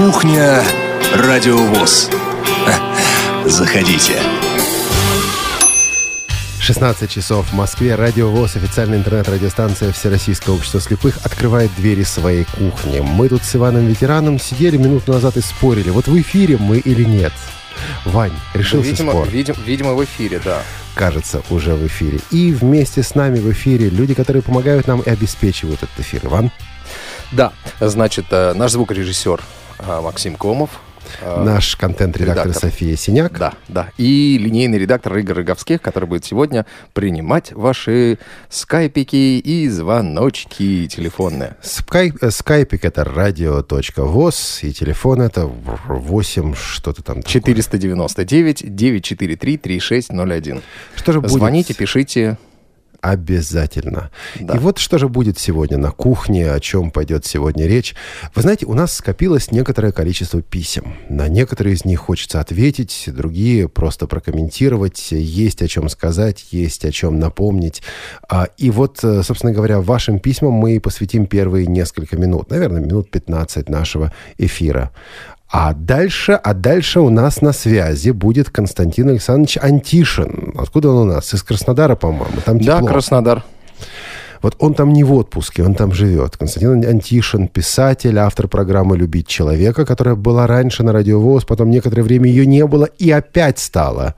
Кухня Радиовоз. Заходите. 16 часов в Москве. Радио ВОЗ, официальная интернет-радиостанция Всероссийского общества слепых, открывает двери своей кухни. Мы тут с Иваном Ветераном сидели минуту назад и спорили, вот в эфире мы или нет. Вань, решился видимо, спор. Видимо, видимо, в эфире, да. Кажется, уже в эфире. И вместе с нами в эфире люди, которые помогают нам и обеспечивают этот эфир. Иван, Да, значит, э, наш звукорежиссер Максим Комов. э, наш контент-редактор редактор. София Синяк. Да, да. И линейный редактор Игорь Роговских, который будет сегодня принимать ваши скайпики и звоночки телефонные. Скайп, скайпик это радио.воз, и телефон это 8, что-то там. такое. 499 943 3601. Что же будет? Звоните, пишите. Обязательно. Да. И вот что же будет сегодня на кухне, о чем пойдет сегодня речь. Вы знаете, у нас скопилось некоторое количество писем. На некоторые из них хочется ответить, другие просто прокомментировать. Есть о чем сказать, есть о чем напомнить. А, И вот, э, собственно говоря, вашим письмам мы посвятим первые несколько минут, наверное, минут 15 нашего эфира. А дальше, а дальше у нас на связи будет Константин Александрович Антишин. Откуда он у нас? Из Краснодара, по-моему. Там Да, тепло. Краснодар. Вот он там не в отпуске, он там живет. Константин Антишин, писатель, автор программы «Любить человека», которая была раньше на Радио ВОЗ, потом некоторое время ее не было и опять стало.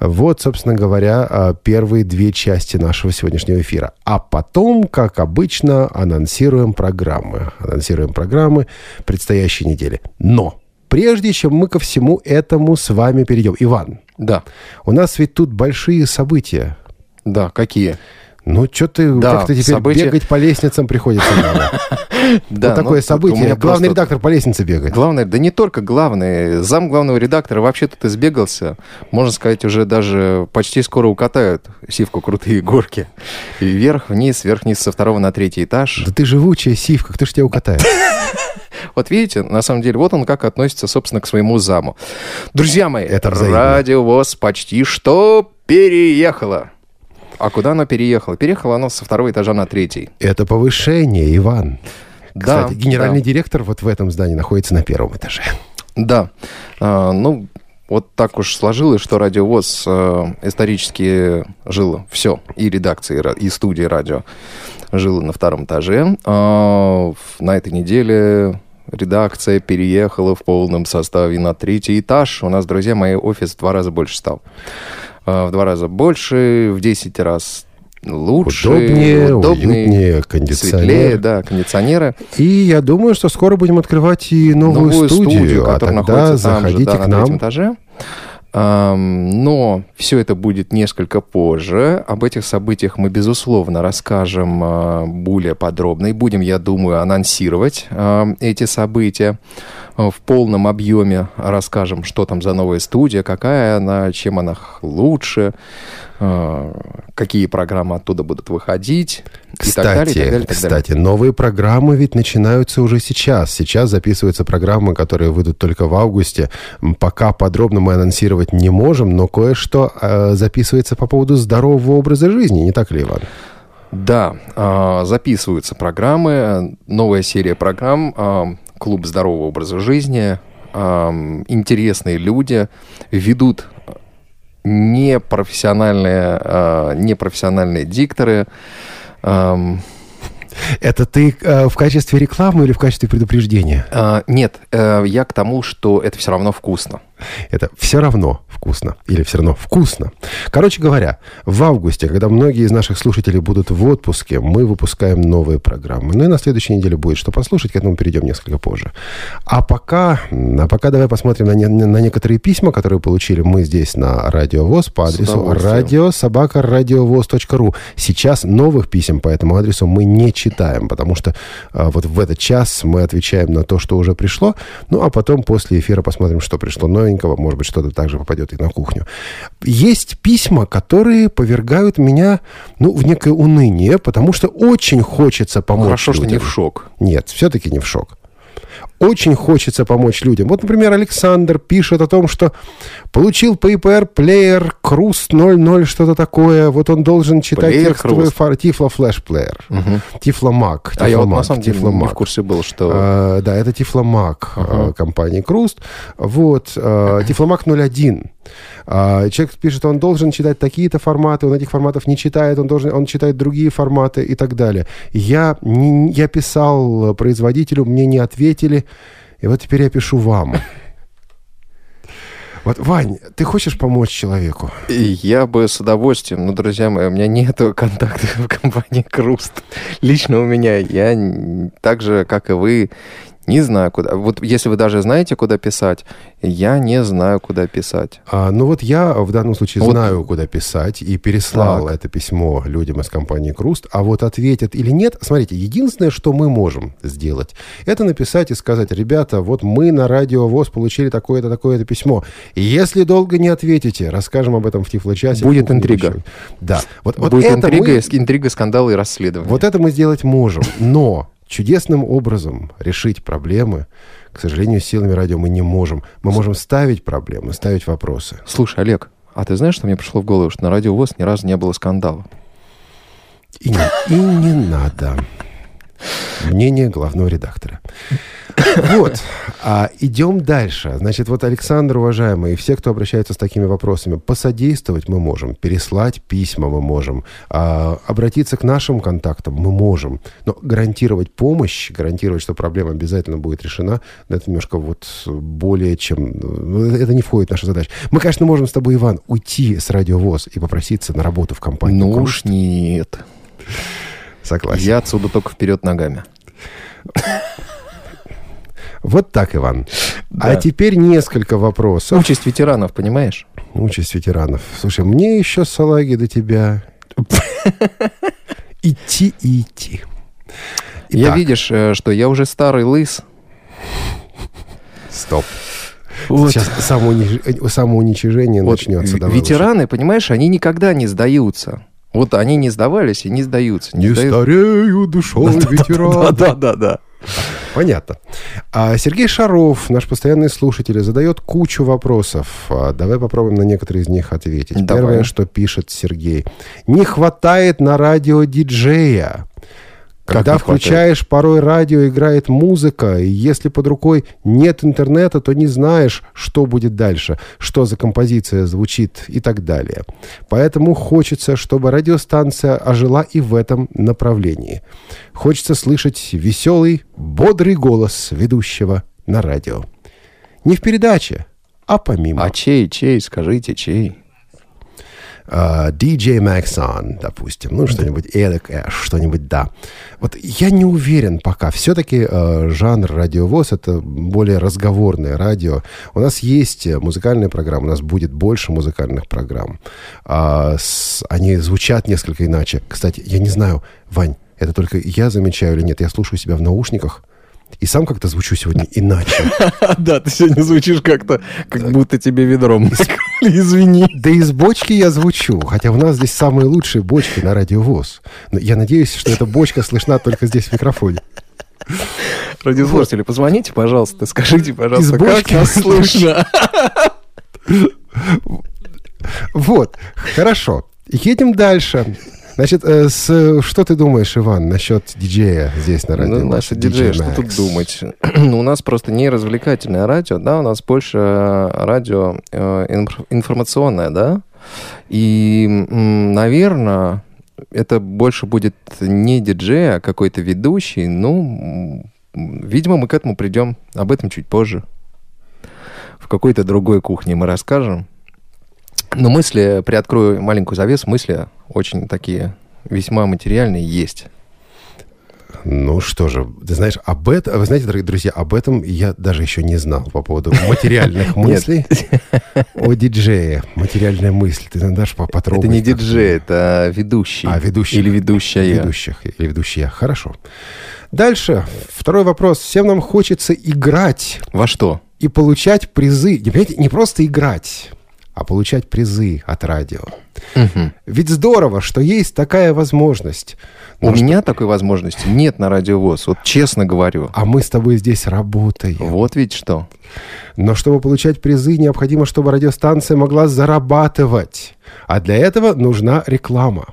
Вот, собственно говоря, а, первые две части нашего сегодняшнего эфира. А потом, как обычно, анонсируем программы. Анонсируем программы предстоящей недели. Но прежде чем мы ко всему этому с вами перейдем. Иван, Да, у нас ведь тут большие события. да, какие? Ну, что ты Да, как-то теперь события- бегать по лестницам приходится. Да, Вот такое ну, у событие. Главный редактор по лестнице бегает. Главное, да не только главный, зам главного редактора вообще тут избегался. Можно сказать, уже даже почти скоро укатают сивку крутые горки. Вверх, вниз, вверх, вниз, со второго на третий этаж. Да ты живучая сивка, кто ж тебя укатает? Вот видите, на самом деле, вот он как относится, собственно, к своему заму. Друзья мои, Это взаимно. радиовоз почти что переехало. А куда оно переехало? Переехало оно со второго этажа на третий. Это повышение, Иван. Да, Кстати, генеральный да. директор вот в этом здании находится на первом этаже. Да. А, ну, вот так уж сложилось, что радиовоз э, исторически жило все, и редакции, и студии радио жило на втором этаже. А, на этой неделе редакция переехала в полном составе на третий этаж. У нас, друзья мои, офис в два раза больше стал. А, в два раза больше, в 10 раз лучше, Удобнее, удобнее, уютнее, кондиционер. светлее, да, кондиционеры. И я думаю, что скоро будем открывать и новую, студию. а которая тогда находится там же, заходите да, к на третьем нам. этаже. Но все это будет несколько позже. Об этих событиях мы, безусловно, расскажем а, более подробно. И будем, я думаю, анонсировать а, эти события в полном объеме. Расскажем, что там за новая студия, какая она, чем она лучше, какие программы оттуда будут выходить. и так далее, и Кстати, так далее, и так далее. кстати, новые программы ведь начинаются уже сейчас. Сейчас записываются программы, которые выйдут только в августе. Пока подробно мы анонсировать не можем, но кое-что э, записывается по поводу здорового образа жизни, не так ли, Иван? Да, а, записываются программы, новая серия программ а, «Клуб здорового образа жизни». А, Интересные люди ведут непрофессиональные, а, непрофессиональные дикторы. Ам, Это ты э, в качестве рекламы или в качестве предупреждения? а, Нет, э, я к тому, что это все равно вкусно. Это все равно вкусно. Или все равно вкусно. Короче говоря, в августе, когда многие из наших слушателей будут в отпуске, мы выпускаем новые программы. Ну и на следующей неделе будет что послушать, к этому перейдем несколько позже. А пока, а пока давай посмотрим на, не- на некоторые письма, которые получили мы здесь на Радио ВОЗ по адресу радиособакарадиовоз.ру. Сейчас новых писем по этому адресу мы не читаем, потому что а, вот в этот час мы отвечаем на то, что уже пришло, ну а потом после эфира посмотрим, что пришло новенького, может быть, что-то также попадет и на кухню. Есть письма, которые повергают меня, ну, в некое уныние, потому что очень хочется помочь Хорошо, что не людям. в шок. Нет, все-таки не в шок. Очень хочется помочь людям. Вот, например, Александр пишет о том, что получил PayPal Player Cruise 00, что-то такое. Вот он должен читать Player текстовый фар... Tiflo Flash Player. Tiflo Mac. А я вот на самом деле не в курсе был, что... А, да, это Тифломак а, компании Круст. Вот, а, Тифломак 01. А, человек пишет, он должен читать такие-то форматы, он этих форматов не читает, он, должен, он читает другие форматы и так далее. Я, не- я писал производителю, мне не ответили, и вот теперь я пишу вам. Вот, Вань, ты хочешь помочь человеку? Я бы с удовольствием, но, друзья мои, у меня нет контактов в компании Круст. Лично у меня. Я так же, как и вы, не знаю, куда. Вот если вы даже знаете, куда писать, я не знаю, куда писать. А, ну вот я в данном случае Вот. знаю, куда писать, и переслал Так. это письмо людям из компании Круст. А вот ответят или нет, смотрите, единственное, что мы можем сделать, это написать и сказать, ребята, вот мы на радио ВОЗ получили такое-то, такое-то письмо. Если долго не ответите, расскажем об этом в Тифло-часе. Будет кухне интрига. Да. Вот, вот Будет это интрига, мы- интрига, скандалы и расследования. вот это мы сделать можем. Но чудесным образом решить проблемы, к сожалению, силами радио мы не можем. Мы можем ставить проблемы, ставить вопросы. Слушай, Олег, а ты знаешь, что мне пришло в голову, что на радио ВОЗ ни разу не было скандала? И не, и не надо. Мнение главного редактора. Вот. А идем дальше. Значит, вот Александр, уважаемый, и все, кто обращается с такими вопросами, посодействовать мы можем, переслать письма мы можем, а, обратиться к нашим контактам мы можем. Но гарантировать помощь, гарантировать, что проблема обязательно будет решена, это немножко вот более чем... ну, Это не входит в нашу задачу. Мы, конечно, можем с тобой, Иван, уйти с радиовоз и попроситься на работу в компанию. Ну уж нет. Согласен. Я отсюда только вперед ногами. Вот так, Иван. А Да. теперь несколько вопросов. Участь ветеранов, понимаешь? Участь ветеранов. Слушай, мне еще, салаги, до тебя идти и идти. Я видишь, э, что я уже старый лыс. Стоп. Вот. Сейчас самоуниж- самоуничижение Вот начнется. Давай ветераны, понимаешь, они никогда не сдаются. Вот они не сдавались и не сдаются. лучше. Не сдаются. старею душой ветеран. Да, да, да. Понятно. А Сергей Шаров, наш постоянный слушатель, задает кучу вопросов. А Давай попробуем на некоторые из них ответить. Давай. Первое, что пишет Сергей. Не хватает на радио диджея. Когда хватает? включаешь, порой радио играет музыка, и если под рукой нет интернета, то не знаешь, что будет дальше, что за композиция звучит и так далее. Поэтому хочется, чтобы радиостанция ожила и в этом направлении. Хочется слышать веселый, бодрый голос ведущего на радио. Не в передаче, а помимо. А чей, чей, скажите, чей? А, DJ Maxon, допустим, ну, что-нибудь эдакое, что-нибудь, да. Вот я не уверен пока. Все-таки э, жанр радиовоз — это более разговорное радио. У нас есть музыкальная программа, у нас будет больше музыкальных программ. А, с- они звучат несколько иначе. Кстати, я не знаю, Вань, это только я замечаю или нет, я слушаю себя в наушниках, и сам как-то звучу сегодня иначе. Да, ты сегодня звучишь как-то, как будто тебе ведром. Извини. Да из бочки я звучу, хотя у нас здесь самые лучшие бочки на радиовоз. Но я надеюсь, что эта бочка слышна только здесь в микрофоне. Радиослушатели, позвоните, пожалуйста, скажите, пожалуйста, Из как бочки нас слышно? Вот, хорошо. Едем дальше. Значит, э, с- что ты думаешь, Иван, насчет диджея здесь на радио? Ну, наши диджеи, что тут думать? Ну, у нас просто не развлекательное радио, да, у нас больше э, радио э, инф- информационное, да, и, наверное, это больше будет не диджей, а какой-то ведущий, ну, видимо, мы к этому придем, об этом чуть позже. В какой-то другой кухне мы расскажем. Но мысли, приоткрою маленькую завесу, мысли очень такие весьма материальные есть. Ну что же, ты знаешь, об этом, вы знаете, дорогие друзья, об этом я даже еще не знал по поводу материальных мыслей о диджее. Материальная мысль. Ты дашь по- Это потрогать? не диджей, это ведущий. А, ведущий. Или ведущая. Ведущих или ведущая. Хорошо. Дальше. Второй вопрос. Всем нам хочется играть Во что? и получать призы. Не, понимаете, не просто играть, а получать призы от радио. Мгм. Ведь здорово, что есть такая возможность. У Но что- меня такой возможности нет на радиовоз, вот честно говорю. А мы с тобой здесь работаем. Вот ведь что. Но чтобы получать призы, необходимо, чтобы радиостанция могла зарабатывать. А для этого нужна реклама.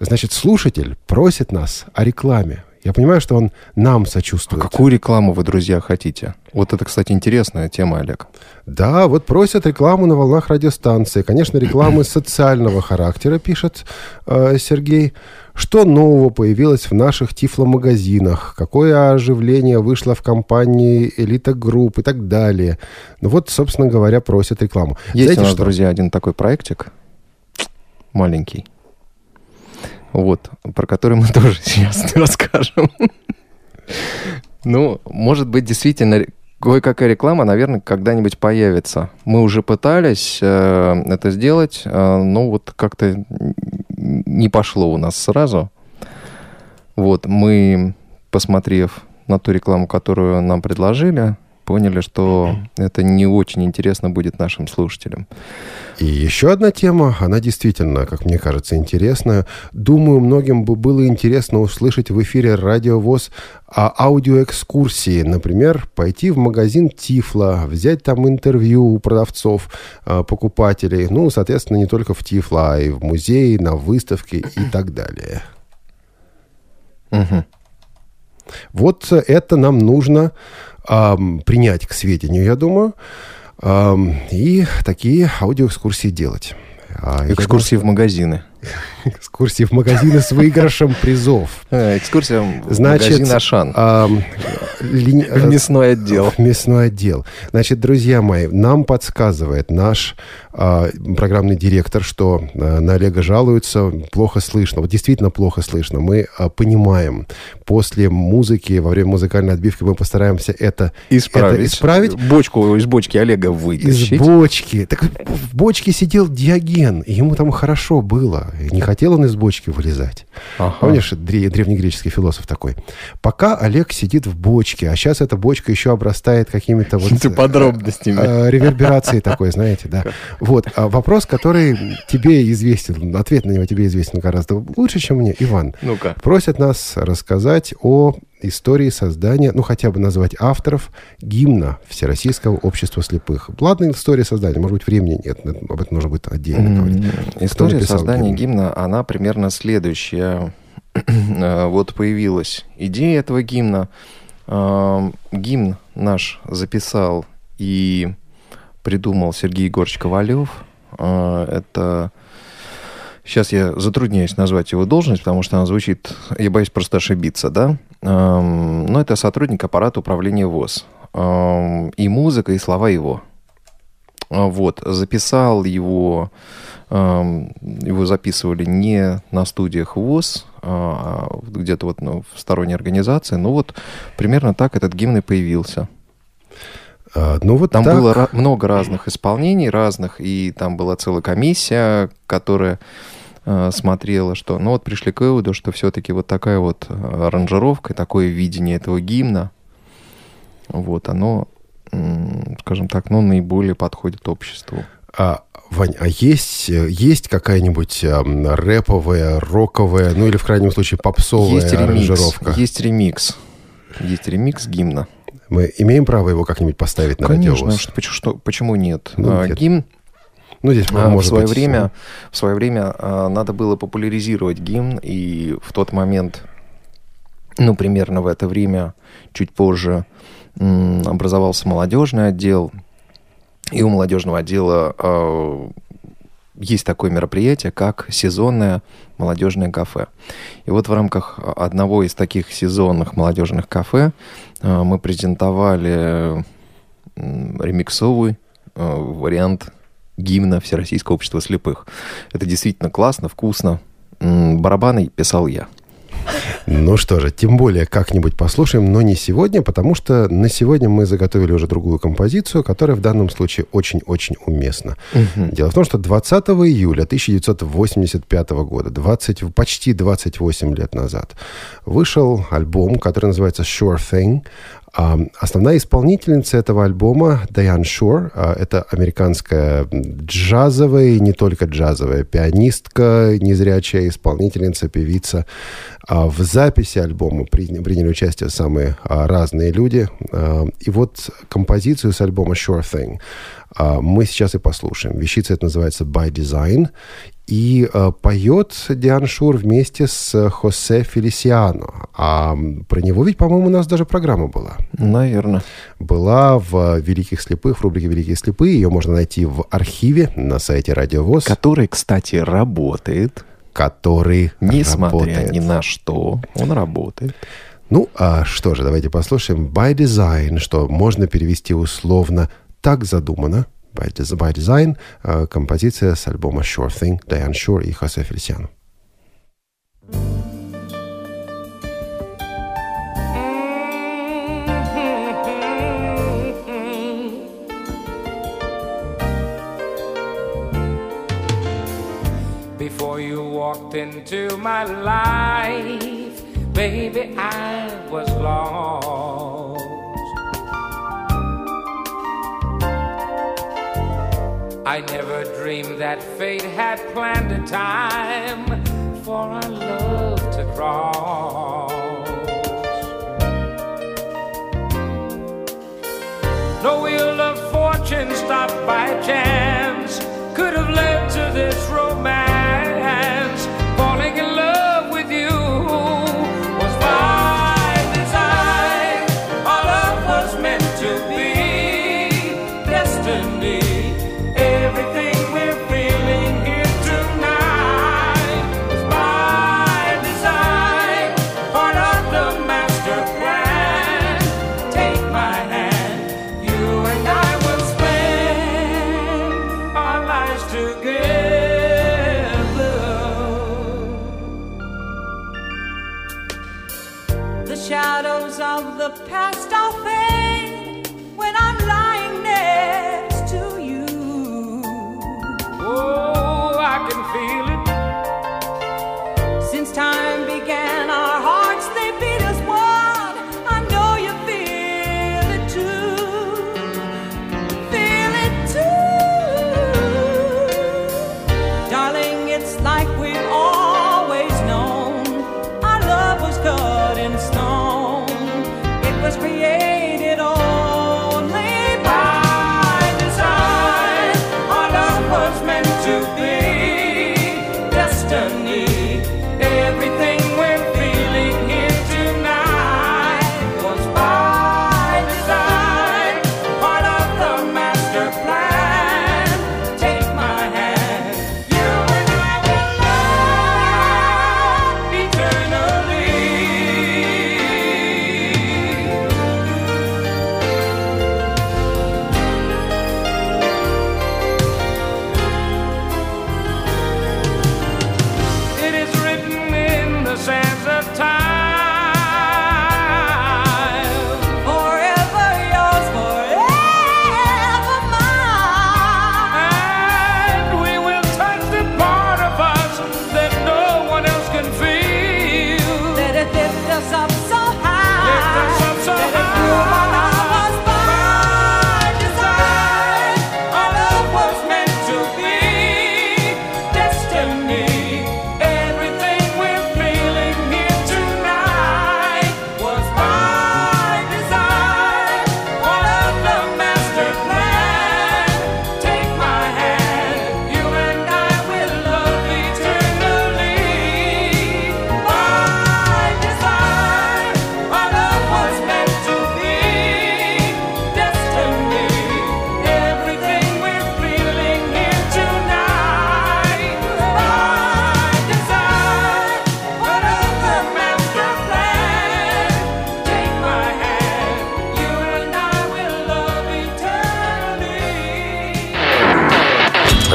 Значит, слушатель просит нас о рекламе. Я понимаю, что он нам А сочувствует. какую рекламу вы, друзья, хотите? Вот это, кстати, интересная тема, Олег. Да, вот просят рекламу на волнах радиостанции. Конечно, рекламы социального характера, пишет э, Сергей. Что нового появилось в наших тифломагазинах? Какое оживление вышло в компании Элита Групп и так далее? Ну вот, собственно говоря, просят рекламу. Есть Знаете у нас, что? друзья, один такой проектик, маленький, вот, про который мы тоже сейчас расскажем. Ну, может быть, действительно, кое-какая реклама, наверное, когда-нибудь появится. Мы уже пытались э, это сделать, э, но вот как-то не пошло у нас сразу. Вот, мы, посмотрев на ту рекламу, которую нам предложили, поняли, что это не очень интересно будет нашим слушателям. И еще одна тема, она действительно, как мне кажется, интересная. Думаю, многим бы было интересно услышать в эфире радиовоз о аудиоэкскурсии. Например, пойти в магазин Тифла, взять там интервью у продавцов, а, покупателей. Ну, соответственно, не только в Тифла, а и в музее, на выставке и так далее. Мгм. Вот это нам нужно принять к сведению, я думаю, и такие аудиоэкскурсии делать. А, Экскурсии в магазины. Экскурсии в магазины с выигрышем призов. Э, Экскурсия в Значит, магазин Ашан. ам, лини- В мясной отдел. В мясной отдел. Значит, друзья мои, нам подсказывает наш а, программный директор, что а, на Олега жалуются, плохо слышно. Вот действительно плохо слышно. Мы а, понимаем, после музыки, во время музыкальной отбивки мы постараемся это Исправить. это исправить. Бочку из бочки Олега Из вытащить. бочки. Так в бочке сидел Диоген, и ему там хорошо было. Не хотел он из бочки вылезать. Ага. Помнишь, дре- древнегреческий философ такой. Пока Олег сидит в бочке, а сейчас эта бочка еще обрастает какими-то вот... Ты подробностями. э, реверберацией такой, знаете, да. Вот, а вопрос, который тебе известен, ответ на него тебе известен гораздо лучше, чем мне, Иван. Ну-ка. Просят нас рассказать о истории создания, ну, хотя бы назвать авторов гимна Всероссийского общества слепых. Ладно, история создания, может быть, времени нет, об этом нужно будет отдельно говорить. Кто История создания гимн? гимна, она примерно следующая. Э, Вот появилась идея этого гимна. Эм, Гимн наш записал и придумал Сергей Егорович Ковалев. Э, Это... Сейчас я затрудняюсь назвать его должность, потому что она звучит... Я боюсь просто ошибиться, да? Эм, Но это сотрудник аппарата управления ВОЗ. Эм, И музыка, и слова его. А, Вот, записал его, эм, его записывали не на студиях ВОЗ, а где-то вот ну, в сторонней организации. Ну вот, примерно так этот гимн и появился. А, ну, вот Там так. было много разных исполнений, разных, и там была целая комиссия, которая э, смотрела, что... Ну вот пришли к выводу, что все-таки вот такая вот э, аранжировка, такое видение этого гимна, вот оно, скажем так, ну, наиболее подходит обществу. А, Вань, а есть, э, есть какая-нибудь эм, рэповая, роковая, ну или в крайнем случае попсовая Есть ремикс, аранжировка? есть ремикс. Есть ремикс гимна. Мы имеем право его как-нибудь поставить на Конечно, радиовоз? что, почему, почему нет? Ну, А, нет. Гимн Ну, здесь, а, в может свое быть, время, в свое время а, надо было популяризировать гимн, и в тот момент, ну, примерно в это время, чуть позже, м, образовался молодежный отдел, и у молодежного отдела а, есть такое мероприятие, как сезонное молодежное кафе. И вот в рамках одного из таких сезонных молодежных кафе а, мы презентовали ремиксовый а, вариант гимна Всероссийского общества слепых. Это действительно классно, вкусно. Барабаны писал я. Ну что же, тем более как-нибудь послушаем, но не сегодня, потому что на сегодня мы заготовили уже другую композицию, которая в данном случае очень-очень уместна. Дело в том, что 20 июля 1985 года, 20, почти 28 лет назад, вышел альбом, который называется Sure Thing, основная исполнительница этого альбома Дайан Шор. А, это американская джазовая и не только джазовая пианистка, незрячая исполнительница, певица. А, в записи альбома приняли участие самые разные люди. И вот композицию с альбома Sure Thing мы сейчас и послушаем. Вещица это называется By Design. И э, поет Диан Шур вместе с Хосе Фелисиано. А про него ведь, по-моему, у нас даже программа была. Наверное. Была в «Великих слепых», в рубрике «Великие слепые». Ее можно найти в архиве на сайте Радио ВОЗ. Который, кстати, работает. Который Несмотря работает. ни на что, он работает. Ну, а что же, давайте послушаем «By Design», что можно перевести условно «так задумано», by, by Design, э, композиция с альбома Sure Thing, Diane Shore и Хосе Фелисиано. Before you walked into my life, baby, I was lost. I never dreamed that fate had planned a time for our love to cross. No wheel of fortune stopped by chance could have led to this romance.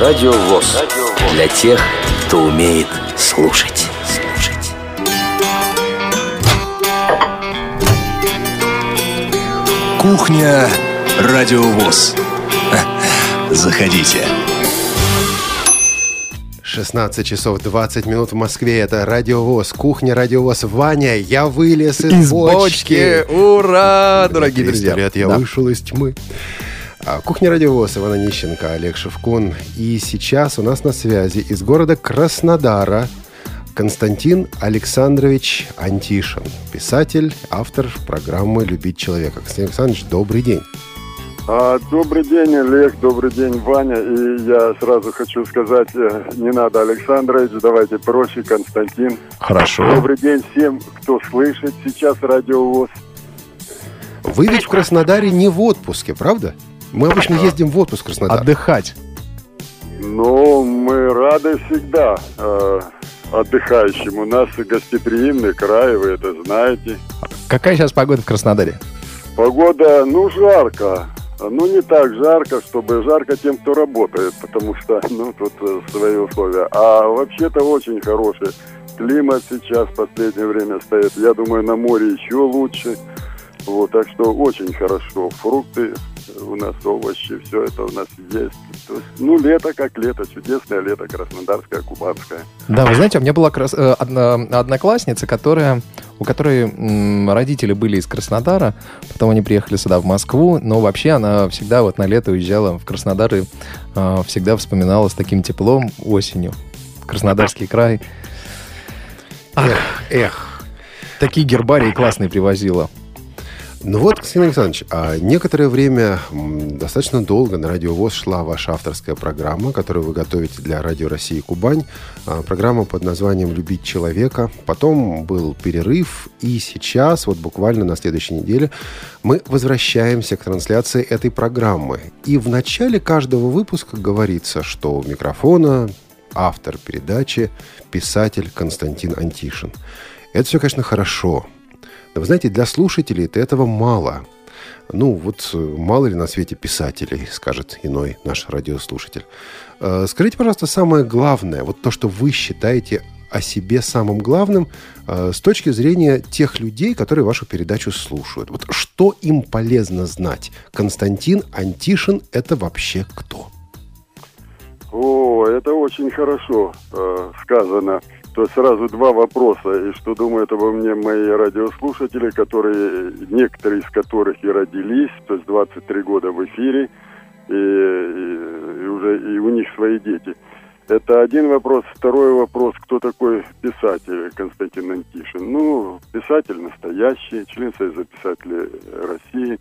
Радио ВОЗ. Для тех, кто умеет слушать. Слушать. Кухня Радио ВОЗ. Заходите. 16 часов 20 минут в Москве. Это Радиовоз, кухня Радиовоз. Ваня, я вылез из, Из бочки! Ура, дорогие 300 друзья! лет я Да. вышел из тьмы. А, Кухня Радиовоз, Ивана Нищенко, Олег Шевкун. И сейчас у нас на связи из города Краснодара Константин Александрович Антишин. Писатель, автор программы «Любить человека». Константин Александрович, добрый день. А, Добрый день, Олег, добрый день, Ваня. И я сразу хочу сказать, э, не надо, Александрович, давайте проще, Константин. Хорошо. Добрый день всем, кто слышит сейчас радиовоз. Вы ведь в Краснодаре не в отпуске, правда? Мы обычно ездим в отпуск в Краснодар. Отдыхать. Но мы рады всегда э, отдыхающим. У нас гостеприимный край, вы это знаете. Какая сейчас погода в Краснодаре? Погода, ну, жарко. Ну, не так жарко, чтобы жарко тем, кто работает, потому что, ну, тут э, свои условия. А вообще-то очень хороший климат сейчас в последнее время стоит. Я думаю, на море еще лучше. Вот, так что очень хорошо. Фрукты у нас, овощи, все это у нас есть. То есть, ну, лето как лето, чудесное лето, краснодарское, кубанское. Да, вы знаете, у меня была крас- э, одна- одноклассница, которая, у которой м, родители были из Краснодара, потом они приехали сюда, в Москву, но вообще она всегда вот на лето уезжала в Краснодар и э, всегда вспоминала с таким теплом осенью. Краснодарский край. Эх, эх. Такие гербарии классные привозила. Ну вот, Константин Александрович, а некоторое время, достаточно долго на Радио ВОЗ шла ваша авторская программа, которую вы готовите для Радио России Кубань. А, Программа под названием «Любить человека». Потом был перерыв, и сейчас, вот буквально на следующей неделе, мы возвращаемся к трансляции этой программы. И в начале каждого выпуска говорится, что у микрофона автор передачи, писатель Константин Антишин. Это все, конечно, хорошо. Но вы знаете, для слушателей этого мало. Ну, вот э, мало ли на свете писателей, скажет иной наш радиослушатель. Э, Скажите, пожалуйста, самое главное, вот то, что вы считаете о себе самым главным э, с точки зрения тех людей, которые вашу передачу слушают. Вот что им полезно знать? Константин Антишин – это вообще кто? О, это очень хорошо э, сказано. То есть сразу два вопроса. И что думают обо мне мои радиослушатели, которые, некоторые из которых и родились, то есть 23 года в эфире, и, и- и уже и у них свои дети. Это один вопрос. Второй вопрос, кто такой писатель Константин Антишин? Ну, писатель настоящий, член Союза писателей России,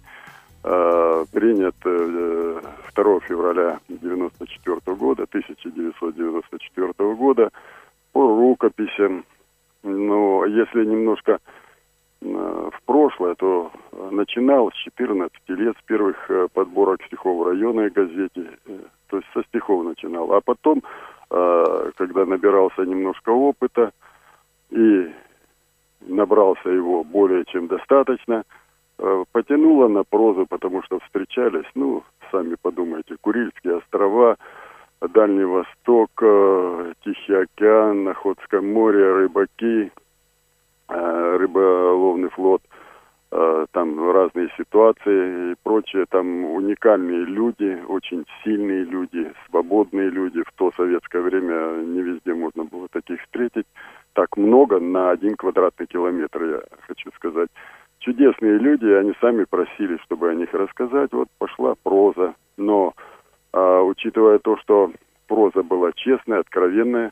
принят э, 2 февраля 1994 года, 1994 года по рукописям. Но если немножко э, в прошлое, то э, начинал с 14 лет, с первых э, подборок стихов в районной газете, э, то есть со стихов начинал. А потом, э, когда набирался немножко опыта и набрался его более чем достаточно, э, потянуло на прозу, потому что встречались, ну, сами подумайте, Курильские острова, Дальний Восток, э, Тихий океан, Находское море, рыбаки, э, рыболовный флот, э, там разные ситуации и прочее, там уникальные люди, очень сильные люди, свободные люди. В то советское время не везде можно было таких встретить. Так много на один квадратный километр, я хочу сказать. Чудесные люди, они сами просили, чтобы о них рассказать. Вот пошла проза. Но а, учитывая то, что проза была честная, откровенная,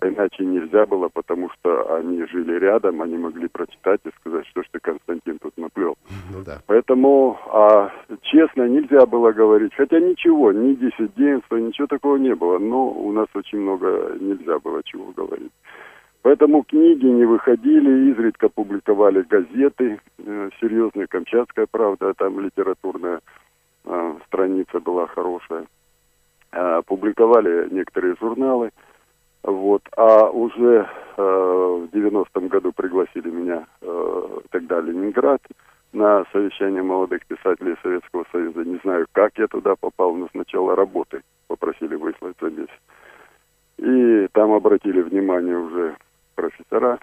а иначе нельзя было, потому что они жили рядом, они могли прочитать и сказать, что ж ты, Константин, тут наплел. Ну да. Поэтому а, честно нельзя было говорить. Хотя ничего, ни диссидентства, ничего такого не было. Но у нас очень много нельзя было чего говорить. Поэтому книги не выходили, изредка публиковали газеты, э, серьезные, «Камчатская правда», там литературная э, страница была хорошая. А, публиковали некоторые журналы. Вот. А уже э, в 90-м году пригласили меня э, тогда Ленинград на совещание молодых писателей Советского Союза. Не знаю, как я туда попал, но сначала работы попросили выслать за месяц. И там обратили внимание уже профессора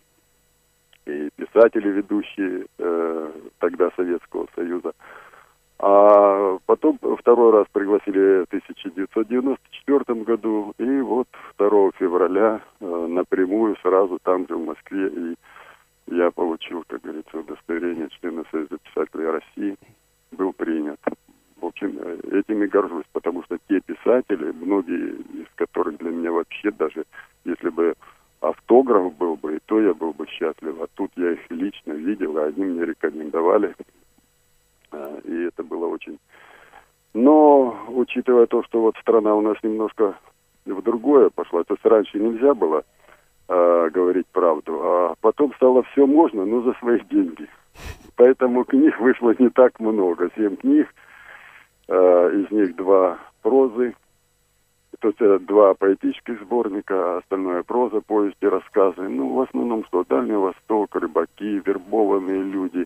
и писатели, ведущие э, тогда Советского Союза. А потом второй раз пригласили в 1994 году, и вот 2 февраля э, напрямую сразу там же в Москве, и я получил, как говорится, удостоверение члена Союза писателей России, был принят. В общем, э, этим и горжусь, потому что те писатели, многие из которых для меня вообще даже, если бы автограф был бы, и то я был бы счастлив. А тут я их лично видел, и они мне рекомендовали. А, И это было очень... Но, учитывая то, что вот страна у нас немножко в другое пошла, то есть раньше нельзя было а, говорить правду, а потом стало все можно, но за свои деньги. Поэтому книг вышло не так много. Семь книг, а, из них два прозы, то есть э, два поэтических сборника, а остальное проза, повести, рассказы. Ну, в основном что? Дальний Восток, рыбаки, вербованные люди.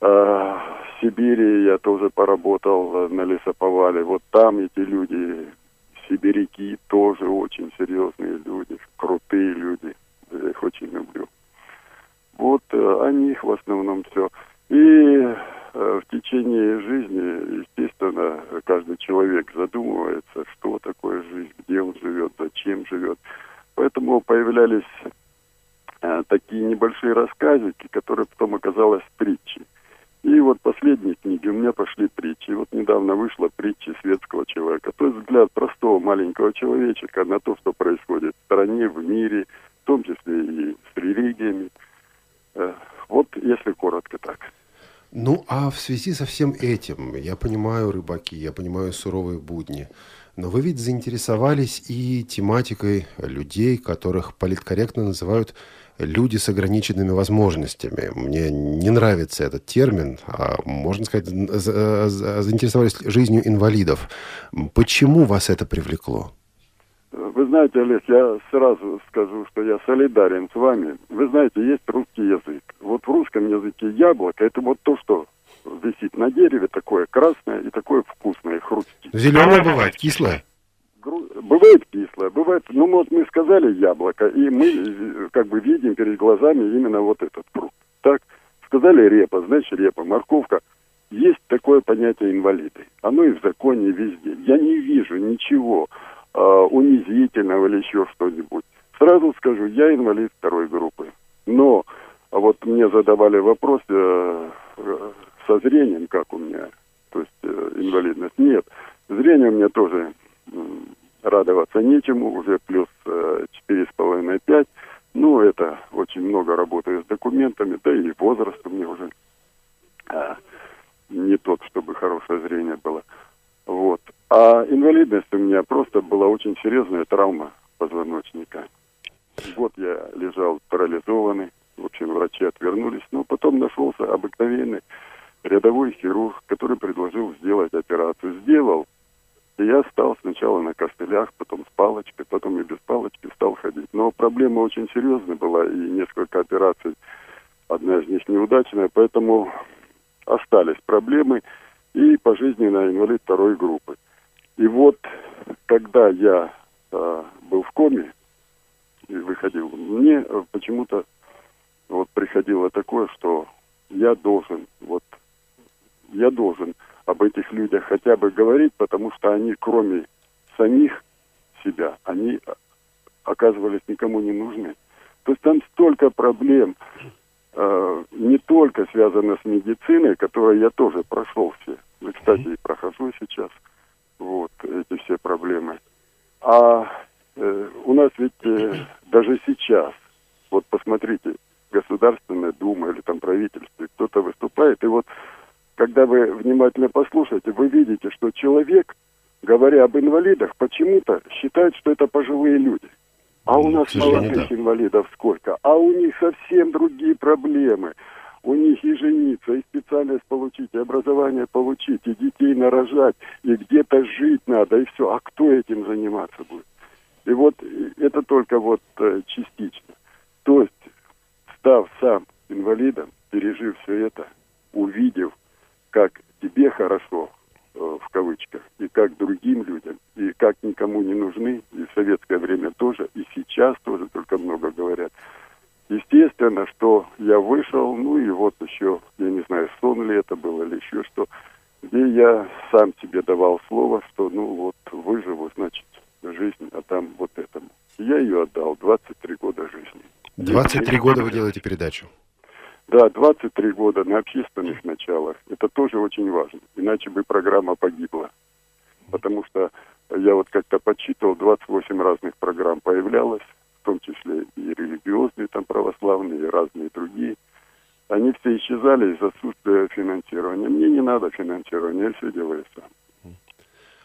А, в Сибири я тоже поработал э, на лесоповале. Вот там эти люди, сибиряки, тоже очень серьезные люди, крутые люди. Я их очень люблю. Вот э, о них в основном все. И в течение жизни, естественно, каждый человек задумывается, что такое жизнь, где он живет, зачем живет. Поэтому появлялись э, такие небольшие рассказики, которые потом оказалось притчей. И вот последние книги у меня пошли притчи. И вот недавно вышла притча светского человека. То есть взгляд простого маленького человечка на то, что происходит в стране, в мире, в том числе и с религиями. Э, Вот если коротко так. Ну, а в связи со всем этим, я понимаю рыбаки, я понимаю суровые будни, но вы ведь заинтересовались и тематикой людей, которых политкорректно называют люди с ограниченными возможностями. Мне не нравится этот термин, а можно сказать, за- за- заинтересовались жизнью инвалидов. Почему вас это привлекло? Вы знаете, Олег, я сразу скажу, что я солидарен с вами. Вы знаете, есть русский язык. Вот в русском языке яблоко – это вот то, что висит на дереве, такое красное и такое вкусное, хрустит. Зеленое бывает, кислое. Бывает кислое, бывает... Ну, вот мы сказали яблоко, и мы э, как бы видим перед глазами именно вот этот фрукт. Так, сказали репа, значит репа, морковка. Есть такое понятие инвалиды. Оно и в законе везде. Я не вижу ничего а, унизительного или еще что-нибудь. Сразу скажу, я инвалид второй группы. Но а вот мне задавали вопрос э, э, со зрением, как у меня, то есть э, инвалидность. Нет, зрение меня тоже м, радоваться нечему, уже плюс э, 4,5-5. Ну, это очень много работаю с документами, да и возраст у меня уже а, не тот, чтобы хорошее зрение было. Вот. А инвалидность у меня просто была очень серьезная травма позвоночника. Год я лежал парализованный, в общем, врачи отвернулись, но потом нашелся обыкновенный рядовой хирург, который предложил сделать операцию. Сделал, и я стал сначала на костылях, потом с палочкой, потом и без палочки стал ходить. Но проблема очень серьезная была, и несколько операций, одна из них неудачная, поэтому остались проблемы и пожизненно инвалид второй группы. И вот, когда я э, был в коме и выходил, мне э, почему-то вот приходило такое, что я должен, вот, я должен об этих людях хотя бы говорить, потому что они, кроме самих себя, они оказывались никому не нужны. То есть там столько проблем, э, не только связано с медициной, которую я тоже прошел все. Ну, кстати, и прохожу сейчас вот эти все проблемы. А э, у нас ведь э, даже сейчас, вот посмотрите, Государственная Дума или там правительство, кто-то выступает, и вот когда вы внимательно послушаете, вы видите, что человек, говоря об инвалидах, почему-то считает, что это пожилые люди. А у Ну, нас молодых да. инвалидов сколько? А у них совсем другие проблемы. У них и жениться, и специальность получить, и образование получить, и детей нарожать, и где-то жить надо, и все. А кто этим заниматься будет? И вот э, это только вот э, частично. То есть, став сам инвалидом, пережив все это, увидев, как тебе хорошо, э, в кавычках, и как другим людям, и как никому не нужны, и в советское время тоже, и сейчас тоже только много говорят. Естественно, что я вышел, ну и вот еще, я не знаю, сон ли это был или еще что, И я сам себе давал слово, что ну вот выживу, значит, жизнь отдам вот этому. Я ее отдал 23 года. 23 года вы делаете передачу. Да, 23 года на общественных началах. Это тоже очень важно. Иначе бы программа погибла. Потому что я вот как-то подсчитывал, 28 разных программ появлялось, в том числе и религиозные, там православные, и разные другие. Они все исчезали из отсутствия финансирования. Мне не надо финансирования, я все делаю сам.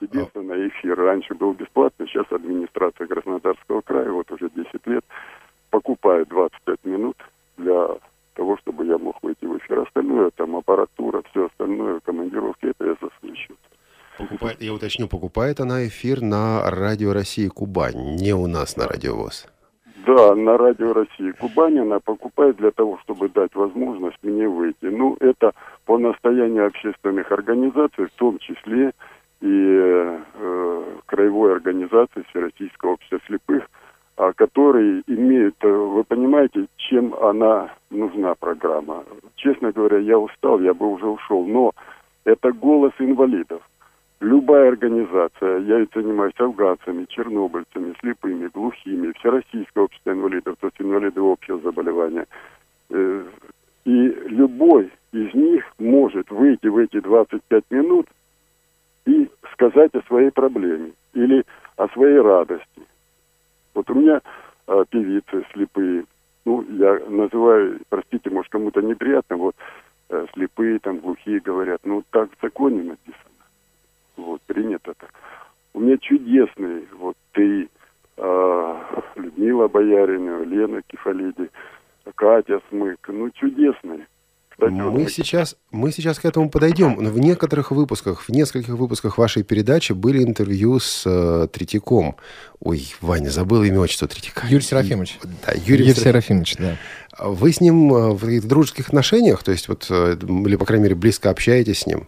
Единственное, эфир раньше был бесплатный, сейчас администрация Краснодарского края, вот уже 10 лет, покупает 25 минут для того, чтобы я мог выйти в эфир. Остальное, там, аппаратура, все остальное, командировки, это я за свой счет. Покупает, я уточню, покупает она эфир на Радио России Кубань, не у нас на Радио ВОЗ. Да, на Радио России Кубань она покупает для того, чтобы дать возможность мне выйти. Ну, это по настоянию общественных организаций, в том числе и э, краевой организации Всероссийского общества слепых, а, которые имеют, э, вы понимаете, чем она нужна, программа. Честно говоря, я устал, я бы уже ушел, но это голос инвалидов. Любая организация, я ведь занимаюсь афганцами, чернобыльцами, слепыми, глухими, Всероссийское общество инвалидов, то есть инвалиды общего заболевания. Э, И любой из них может выйти в эти 25 минут и сказать о своей проблеме или о своей радости. Вот у меня э, певицы слепые, ну, я называю, простите, может, кому-то неприятно, вот, э, слепые, там, глухие говорят, ну, так в законе написано. Вот, принято так. У меня чудесные, вот, ты, э, Людмила Боярина, Лена Кефалиди, Катя Смык, ну, чудесные. Мы сейчас, мы сейчас к этому подойдем. Но в некоторых выпусках, в нескольких выпусках вашей передачи были интервью с э, Третьяком. Ой, Ваня, забыл имя, отчество Третьяка. Юрий Серафимович. Да, Юрий, Юрий Серафимович. Да. Вы с ним э, в каких-то дружеских отношениях? То есть вот, э, или, по крайней мере, близко общаетесь с ним?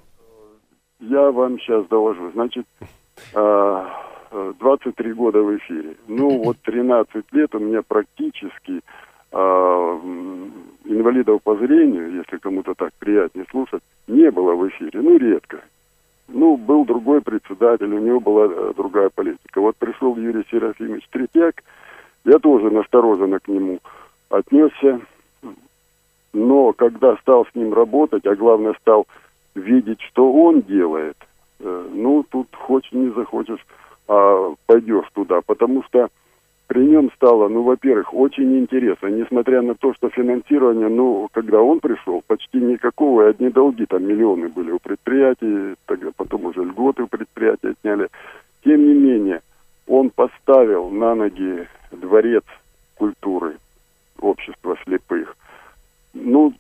Я вам сейчас доложу. Значит, э, э, 23 года в эфире. Ну, вот 13 лет у меня практически инвалидов по зрению, если кому-то так приятнее слушать, не было в эфире. Ну, редко. Ну, был другой председатель, у него была э, другая политика. Вот пришел Юрий Серафимович Третьяк, я тоже настороженно к нему отнесся. Но когда стал с ним работать, а главное стал видеть, что он делает, э, ну, тут хочешь не захочешь, а пойдешь туда. Потому что при нем стало, ну, во-первых, очень интересно, несмотря на то, что финансирование, ну, когда он пришел, почти никакого, и одни долги, там миллионы были у предприятий, тогда потом уже льготы у предприятия сняли. Тем не менее, он поставил на ноги дворец культуры общества слепых. Ну,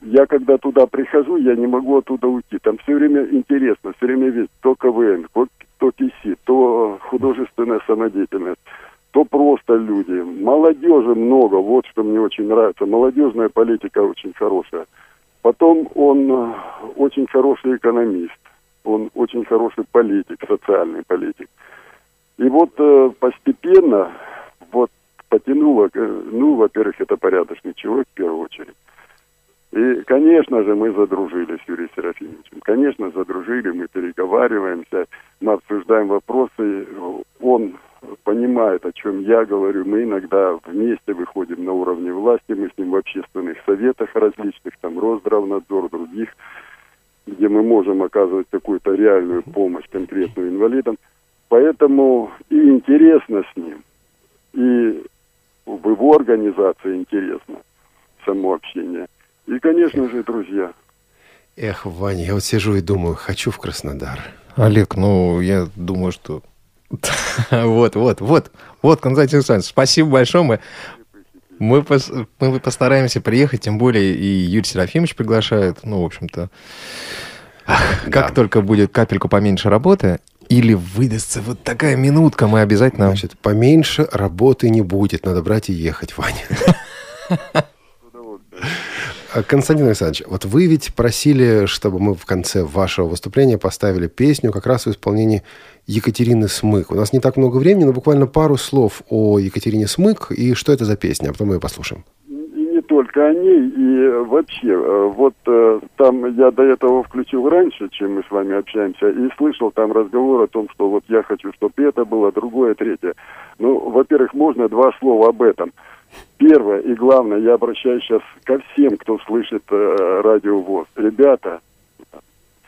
я когда туда прихожу, я не могу оттуда уйти. Там все время интересно, все время ведь то КВН, то КИСИ, то художественная самодеятельность, то просто люди. Молодежи много, вот что мне очень нравится. Молодежная политика очень хорошая. Потом он э, очень хороший экономист, он очень хороший политик, социальный политик. И вот э, постепенно вот потянуло, ну, во-первых, это порядочный человек в первую очередь. И, конечно же, мы задружили с Юрием Серафимовичем. Конечно, задружили, мы переговариваемся, мы обсуждаем вопросы. Он понимает, о чем я говорю. Мы иногда вместе выходим на уровне власти, мы с ним в общественных советах различных, там Росздравнадзор, других, где мы можем оказывать какую-то реальную помощь конкретную инвалидам. Поэтому и интересно с ним, и в его организации интересно само общение. И, конечно же, друзья. Эх, Ваня, я вот сижу и думаю, хочу в Краснодар. Олег, ну, я думаю, что... Вот, вот, вот, вот, Константин Александрович, спасибо большое. Мы, мы, пос- мы постараемся приехать, тем более и Юрий Серафимович приглашает. Ну, в общем-то, как Да. только будет капельку поменьше работы, или выдастся вот такая минутка, мы обязательно... Значит, поменьше работы не будет, надо брать и ехать, Ваня. Константин Александрович, вот вы ведь просили, чтобы мы в конце вашего выступления поставили песню как раз в исполнении Екатерины Смык. У нас не так много времени, но буквально пару слов о Екатерине Смык и что это за песня, а потом мы ее послушаем. Только о ней и вообще, э, вот э, там я до этого включил раньше, чем мы с вами общаемся, и слышал там разговор о том, что вот я хочу, чтобы это было, другое, третье. Ну, во-первых, можно два слова об этом. Первое и главное, я обращаюсь сейчас ко всем, кто слышит э, радио ВОЗ. Ребята,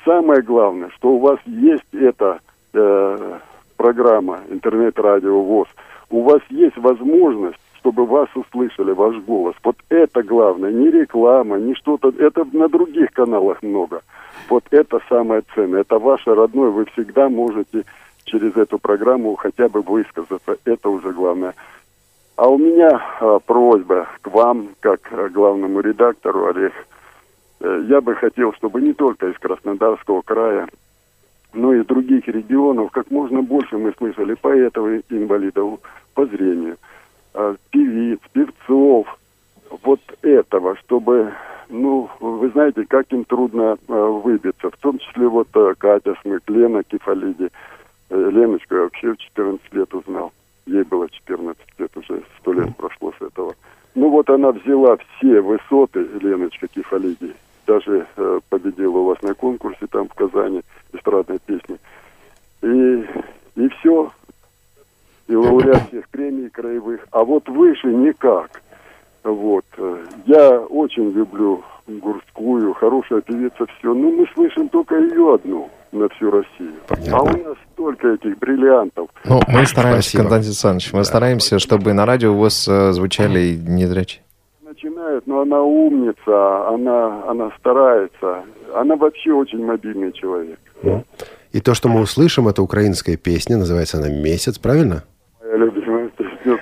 самое главное, что у вас есть эта э, программа интернет-радио ВОЗ, у вас есть возможность чтобы вас услышали, ваш голос. Вот это главное, не реклама, не что-то, это на других каналах много. Вот это самое ценное, это ваше родное, вы всегда можете через эту программу хотя бы высказаться, это уже главное. А у меня а, просьба к вам, как а, главному редактору, Олег, я бы хотел, чтобы не только из Краснодарского края, но из других регионов как можно больше мы слышали поэтов инвалидов по зрению, а, певиц, певцов, вот этого, чтобы, ну, вы знаете, как им трудно а, выбиться, в том числе вот а, Катя Смык, Лена Кефалиди. Э, Леночку я вообще в 14 лет узнал. Ей было 14 лет, уже 100 лет прошло с этого. Ну вот она взяла все высоты, Леночка Кефалиди, даже э, победила у вас на конкурсе там в Казани эстрадной песни. И, и все. И лауреат всех премий краевых. А вот выше никак. Вот. Я очень люблю Гурскую, хорошая певица, все. Но мы слышим только ее одну на всю Россию. Понятно. А у нас столько этих бриллиантов. Ну, мы стараемся, Спасибо. Константин Александрович, мы Да, стараемся, чтобы на радио у вас э, звучали и незрячие. Начинает, но она умница, она, она старается. Она вообще очень мобильный человек. И то, что мы услышим, это украинская песня, называется она «Месяц», правильно? Моя любимая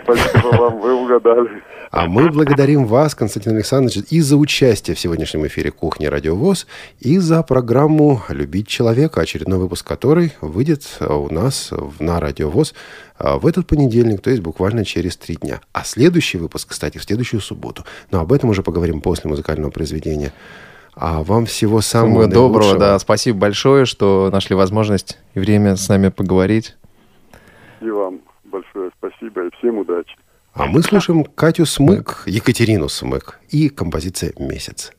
спасибо вам, вы угадали. А мы благодарим вас, Константин Александрович, и за участие в сегодняшнем эфире «Кухни Радио ВОЗ», и за программу «Любить человека», очередной выпуск которой выйдет у нас на Радио ВОЗ а, в этот понедельник, то есть буквально через три дня. А следующий выпуск, кстати, в следующую субботу. Но об этом уже поговорим после музыкального произведения. А вам всего самого Самого доброго, да. Спасибо большое, что нашли возможность и время с нами поговорить. И вам большое спасибо и всем удачи. А мы слушаем Катю Смык, Екатерину Смык и композиция «Месяц».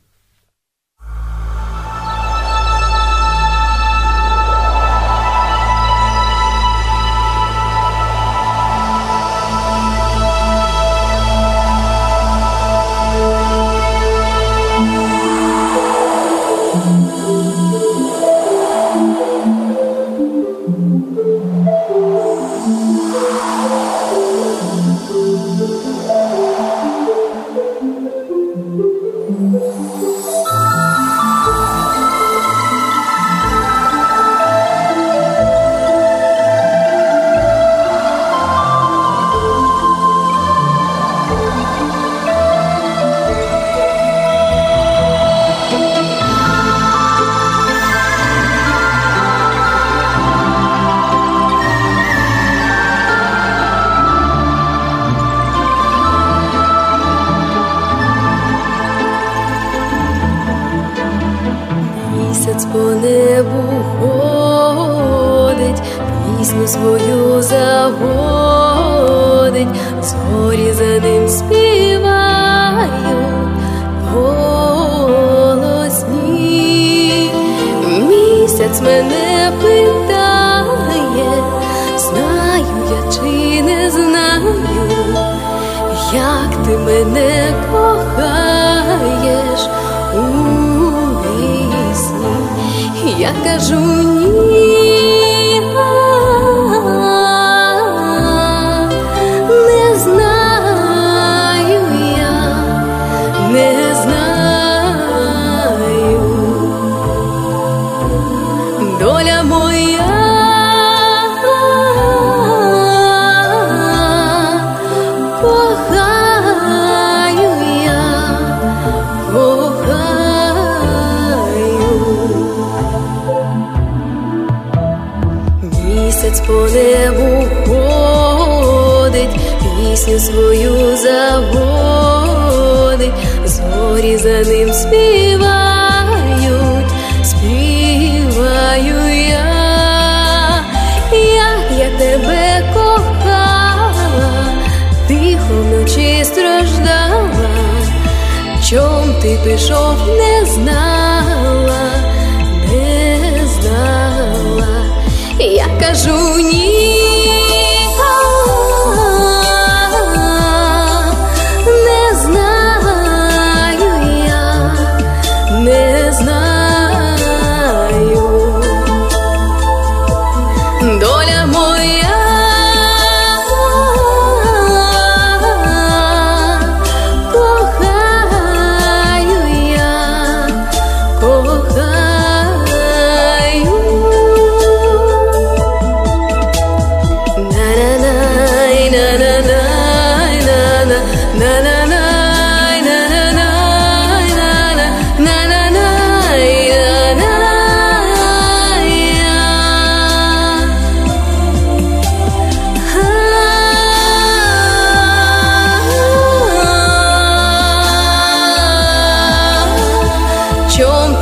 мене кохаєш у вісні. Я кажу ні,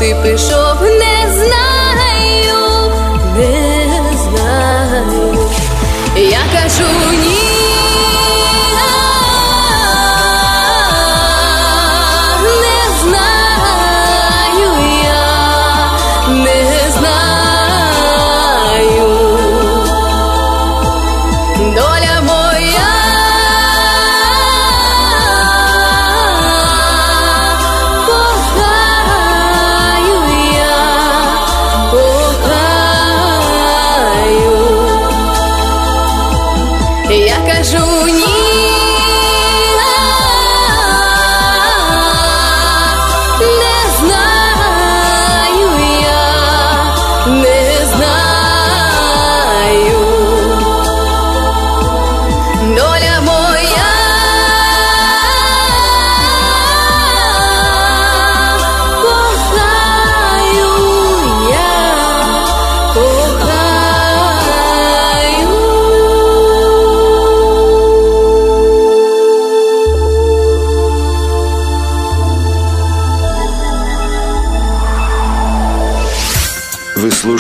Ти пішов,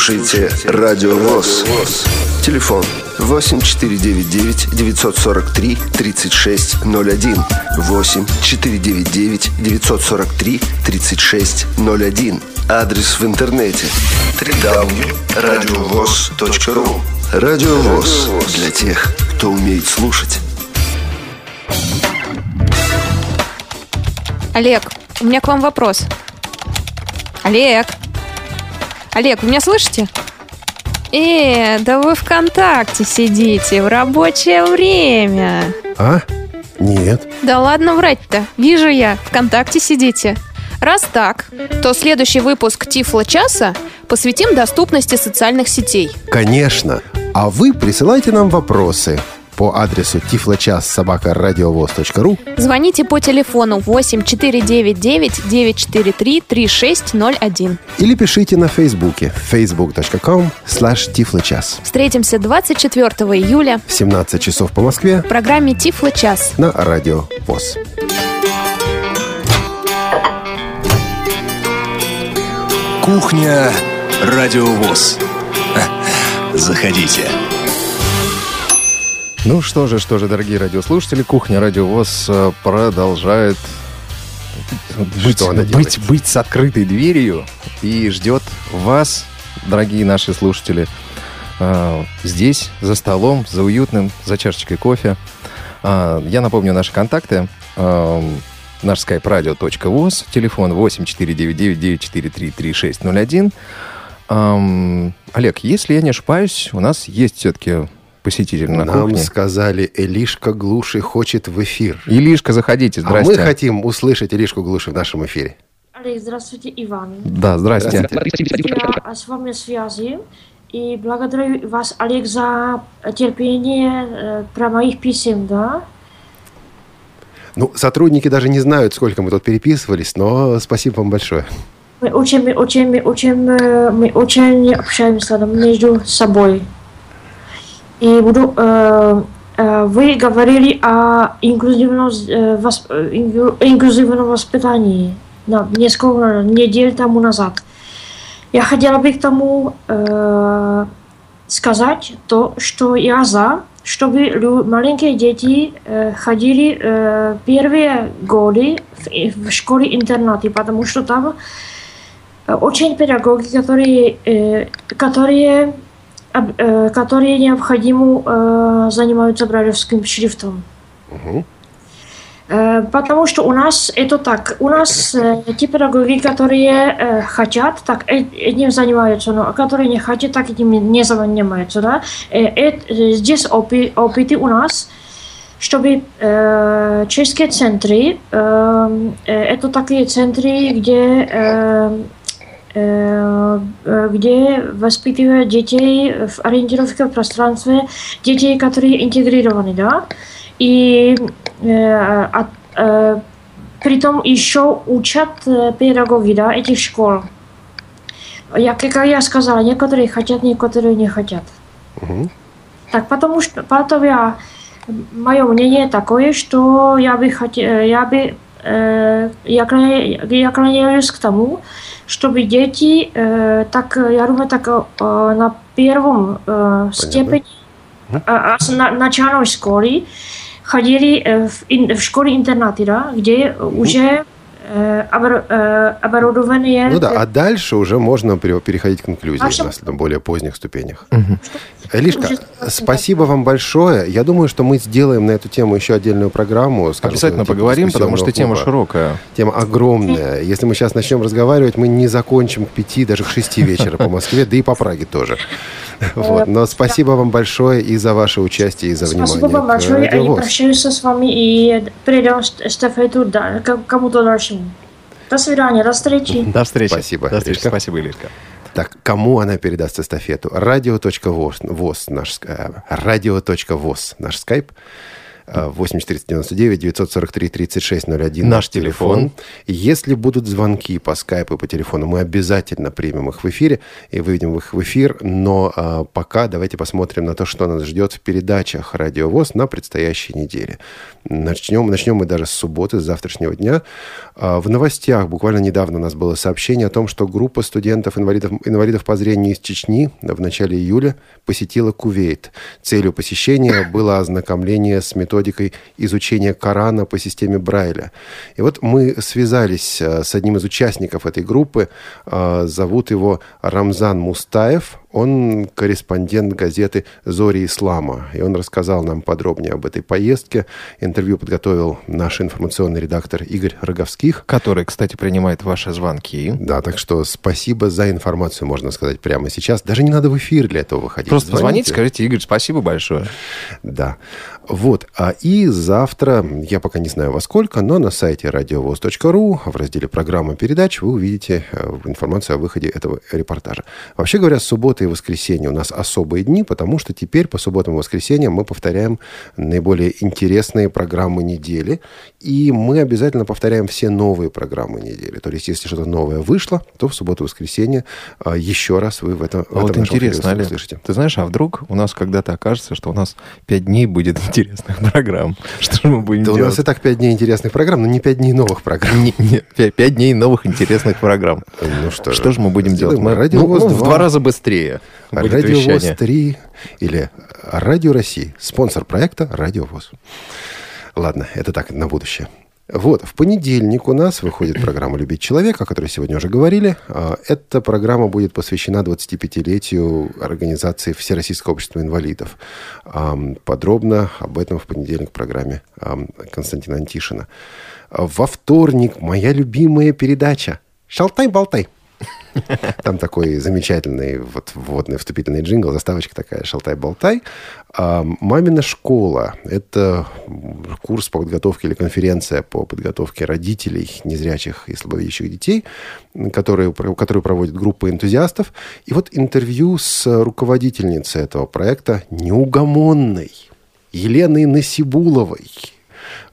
слушаете Радио ВОЗ. Телефон 8499 943 3601. 8 499 943 3601. Адрес в интернете www.radiovoz.ru Радио ВОЗ для тех, кто умеет слушать. Олег, у меня к вам вопрос. Олег. Олег, вы меня слышите? Э, да вы ВКонтакте сидите в рабочее время. А? Нет. Да ладно врать-то. Вижу я, ВКонтакте сидите. Раз так, то следующий выпуск Тифла часа посвятим доступности социальных сетей. Конечно. А вы присылайте нам вопросы по адресу tifloчас.собакарадиовоз.ру Звоните по телефону 8 499 943 3601. или пишите на Фейсбуке facebook.com slash tifloчас. Встретимся 24 июля В 17 часов по Москве в программе Тифла час. на Радио ВОЗ. Кухня Радиовоз. Заходите. Ну что же, что же, дорогие радиослушатели, кухня Радио ВОЗ э, продолжает быть, быть, быть с открытой дверью и ждет вас, дорогие наши слушатели, э, здесь, за столом, за уютным, за чашечкой кофе. А, Я напомню наши контакты. Э, Наш skype radio.voz, телефон 8499-943-3601. Ам, Олег, если я не ошибаюсь, у нас есть все-таки посетитель на Нам кухне. сказали, Элишка Глуши хочет в эфир. Илишка, заходите, А здрасте. мы хотим услышать Элишку Глуши в нашем эфире. Олег, здравствуйте, Иван. Да, здрасте. Я с вами связи и благодарю вас, Олег, за терпение э, про моих писем, да? Ну, сотрудники даже не знают, сколько мы тут переписывались, но спасибо вам большое. Мы очень, мы очень, мы очень, э, мы очень общаемся между собой. И буду, э, э, вы говорили о инклюзивном, э, восп- э, инклю- инклюзивном воспитании на несколько недель тому назад. Я хотела бы к тому э, сказать то, что я за, чтобы лю- маленькие дети э, ходили э, первые годы в, и- в школе-интернате, потому что там э, очень педагоги, которые, э, которые, об- э, которые необходимо э, занимаются брайлевским шрифтом. Э, Потому что у нас это так, у нас э, те педагоги, которые э, хотят, так э- этим занимаются, но которые не хотят, так этим не занимаются, да. Э, э- э, здесь опыты у нас, чтобы э, чешские центры, э, э, это такие центры, где э, э, э, где воспитывают детей в ориентировке в пространстве, детей, которые интегрированы, да, и э, от- э, притом еще учат э, педагоги, да, этих школ. Я, как я сказала, некоторые хотят, некоторые не хотят. Так, потому что, поэтому я, мое мнение такое, что я бы хотел, я бы, э, я, клоня- я клоняюсь к тому, чтобы дети, э, так, я думаю, так, э, на первом э, степени, а, а с на, начальной школы, ходили э, в, ин- в школе-интернате, да, где уже э, э, оборудование... Ну да, а дальше уже можно пере- переходить к инклюзии А что- на с- более поздних ступенях. Лишка, спасибо вам большое. Я думаю, что мы сделаем на эту тему еще отдельную программу. скажем, Обязательно типа поговорим, потому что тема широкая. Тема огромная. Если мы сейчас начнем разговаривать, мы не закончим к пяти, даже к шести вечера по Москве, да и по Праге тоже. Вот. Но спасибо вам большое и за ваше участие, и за внимание. Спасибо вам большое. Я прощаюсь с вами и передам ст- эстафету кому-то дальшему. До свидания, до встречи. До встречи. Спасибо, До встречи. Иришка. Спасибо, Илишка. Так, кому она передаст эстафету? Радио.воз, ВОЗ, наш, э, радио.воз, наш скайп. Э, 8499 943 3601 Наш телефон. Если будут звонки по скайпу и по телефону, мы обязательно примем их в эфире и выведем их в эфир. Но а, пока давайте посмотрим на то, что нас ждет в передачах Радио ВОЗ на предстоящей неделе. Начнем, начнем мы даже с субботы, с завтрашнего дня. А, В новостях буквально недавно у нас было сообщение о том, что группа студентов-инвалидов инвалидов по зрению из Чечни в начале июля посетила Кувейт. Целью посещения было ознакомление с методикой изучения Корана по системе Брайля. И вот мы связались э, с одним из участников этой группы. Э, Зовут его Рамзан Мустаев. Он корреспондент газеты «Зори Ислама». И он рассказал нам подробнее об этой поездке. Интервью подготовил наш информационный редактор Игорь Роговских. Который, кстати, принимает ваши звонки. Да, так что спасибо за информацию, можно сказать, прямо сейчас. Даже не надо в эфир для этого выходить. Просто позвоните, Звоните. скажите, Игорь, спасибо большое. Да. Вот. А и завтра, я пока не знаю во сколько, но на сайте радиовоз.ру в разделе «Программа передач» вы увидите э, информацию о выходе этого репортажа. Вообще говоря, суббота и воскресенье у нас особые дни, потому что теперь по субботам и воскресеньям мы повторяем наиболее интересные программы недели. И мы обязательно повторяем все новые программы недели. То есть, если что-то новое вышло, то в субботу и воскресенье а, еще раз вы в этом, в А вот этом интересно, Олег, услышите. ты знаешь, а вдруг у нас когда-то окажется, что у нас пять дней будет интересных программ? Что же мы будем Да у делать? нас и так пять дней интересных программ, но не пять дней новых программ. Не- не, дней новых интересных программ. Ну что, Что же мы будем делать? Мы, Радио ну, ну, в 2, два раза быстрее будет Радио ВОЗ вещание. 3 или Радио России, спонсор проекта Радио ВОЗ. Ладно, это так, на будущее. Вот, в понедельник у нас выходит программа «Любить человека», о которой сегодня уже говорили. А, Эта программа будет посвящена 25-летию организации Всероссийского общества инвалидов. Подробно об этом в понедельник в программе ам, Константина Антишина. Во вторник моя любимая передача «Шалтай-болтай». Там такой замечательный вот вводный вступительный джингл, заставочка такая «Шалтай-болтай». А, «Мамина школа» — это курс по подготовке или конференция по подготовке родителей незрячих и слабовидящих детей, которые, которую проводит группа энтузиастов. И вот интервью с руководительницей этого проекта, неугомонной Еленой Насибуловой.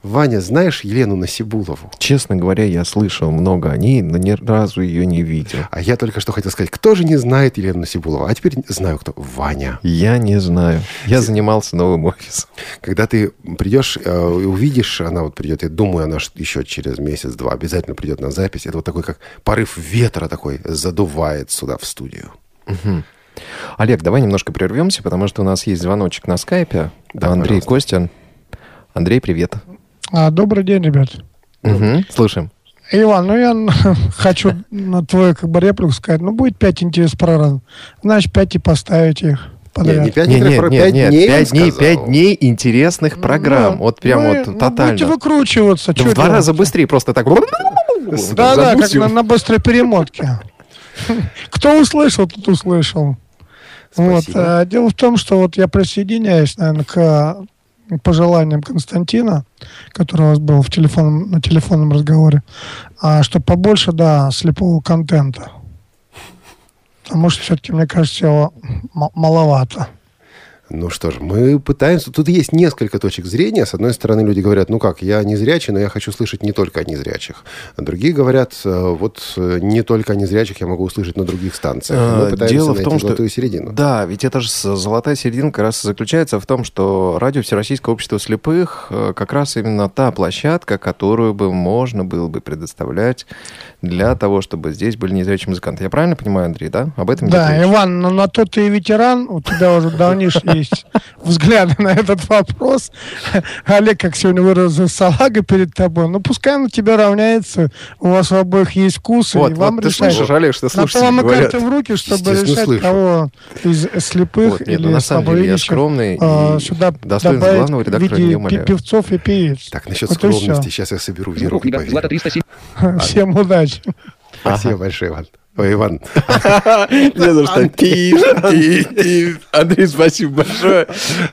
Ваня, знаешь Елену Насибулову? Честно говоря, я слышал много о ней, но ни разу ее не видел. А я только что хотел сказать, кто же не знает Елену Насибулову? А теперь знаю, кто. Ваня. Я не знаю. Я занимался новым офисом. Когда ты придешь э, и увидишь, она вот придет, я думаю, она еще через месяц-два обязательно придет на запись. Это вот такой, как порыв ветра такой, задувает сюда, в студию. Олег, давай немножко прервемся, потому что у нас есть звоночек на скайпе. Да, Андрей пожалуйста. Костин. Андрей, привет. А, добрый день, ребят. Мгм, Слушаем. Иван, ну я хочу на твою как бы реплику сказать. Ну, будет пять интересных программ. Значит, пять и поставите их подряд. не пять Не, недель, не, про не, пять нет, дней пять он дней, сказал. пять дней интересных программ. Вот прям Ну, вот ну, тотально. Будете выкручиваться. Да в два раза быстрее, просто так. Да, да, как на, на быстрой перемотке. Кто услышал, тот услышал. Вот. А, Дело в том, что вот я присоединяюсь, наверное, к пожеланиям Константина, который у вас был в телефон, на телефонном разговоре, а, что побольше, да, слепого контента. Потому что все-таки, мне кажется, его маловато. Ну что ж, мы пытаемся... Тут есть несколько точек зрения. С одной стороны, люди говорят, ну как, я незрячий, но я хочу слышать не только о незрячих. А другие говорят, э, вот э, не только о незрячих я могу услышать на других станциях. Мы Э, пытаемся Дело в найти том, что... золотую середину. Да, ведь это же золотая середина как раз и заключается в том, что радио Всероссийского общества слепых э, как раз именно та площадка, которую бы можно было бы предоставлять для того, чтобы здесь были незрячие музыканты. Я правильно понимаю, Андрей, да? Об этом Да? Иван, ну на то ты и ветеран, у тебя уже давнишь есть взгляды на этот вопрос. Олег, как сегодня выразил, салага перед тобой. Ну, пускай на тебя равняется, у вас у обоих есть вкусы, Вот, и вам вот ты решать. слышишь, Олег, что На то слушатели вам и говорят. карты в руки, чтобы решать, слышу. кого из слепых Вот, нет, или ну, на самом деле я скромный а, и сюда достоин добавить главного в редактора виде не умоляю. певцов и певиц. Так, насчет Вот скромности. Сейчас я соберу веру. Всем удачи. Спасибо большое, Иван. Ой, Иван. Не за что. Андрей, спасибо большое.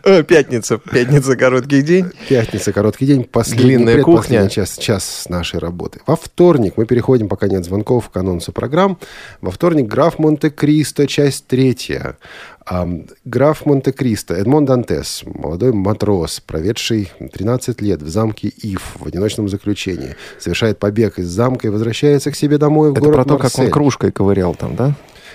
Э, Пятница. Пятница, короткий день. Пятница, короткий день, последний, Длинная кухня. час, час нашей работы. Во вторник мы переходим, пока нет звонков, к анонсу программ. Во вторник граф Монте-Кристо, часть третья. Граф Монте-Кристо, Эдмон Дантес, молодой матрос, проведший 13 лет в замке Ив в одиночном заключении, совершает побег из замка и возвращается к себе домой в Это город про то, как он Марсель. кружкой ковырял там, да?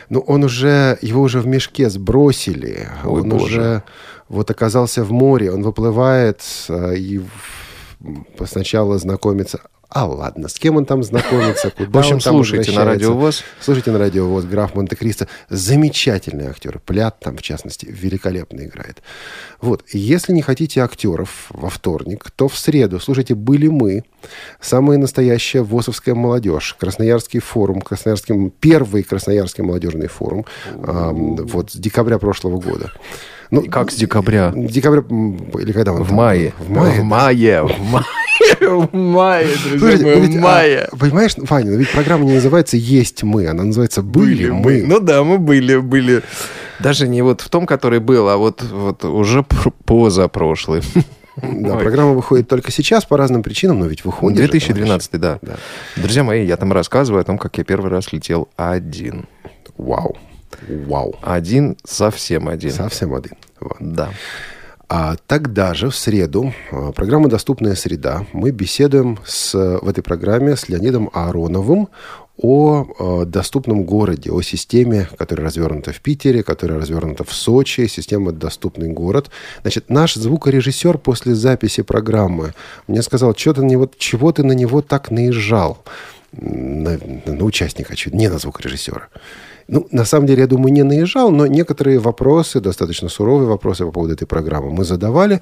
Ну, он уже, его уже в мешке сбросили. Ой, он боже. уже вот оказался в море. Он выплывает э, и сначала знакомится... А, ладно, с кем он там знакомится, куда В общем, он там слушайте на. Радио ВОЗ. Слушайте на Радио ВОЗ, граф Монте-Кристо. Замечательный актер. Плят там, в частности, великолепно играет. Вот. Если не хотите актеров во вторник, то в среду, слушайте, были мы, самая настоящая ВОСовская молодежь, Красноярский форум, Красноярский, первый Красноярский молодежный форум, ам, вот, с декабря прошлого года. Ну, Как с декабря? Декабря, или когда он В там мае. В мае. В мае. В мае. В мае, друзья мои, ну в а, мае. понимаешь, Ваня, ну ведь программа не называется «Есть мы», она называется «Были, мы». Ну да, мы были, были. Даже не вот в том, который был, а вот, вот уже пр- позапрошлый. Да, Ой. программа выходит только сейчас по разным причинам, но ведь выходит. же, 2012, да. Да. Друзья мои, я там рассказываю о том, как я первый раз летел один. Вау. Вау. Один, совсем один. Совсем один. Вот. Да. А тогда же, в среду, а, программа «Доступная среда», мы беседуем с, в этой программе с Леонидом Аароновым о э, доступном городе, о системе, которая развернута в Питере, которая развернута в Сочи, система «Доступный город». Значит, наш звукорежиссер после записи программы мне сказал, что ты на него, чего ты на него так наезжал, на, на участника, не на звукорежиссера. Ну, на самом деле, я думаю, не наезжал, но некоторые вопросы, достаточно суровые вопросы по поводу этой программы мы задавали,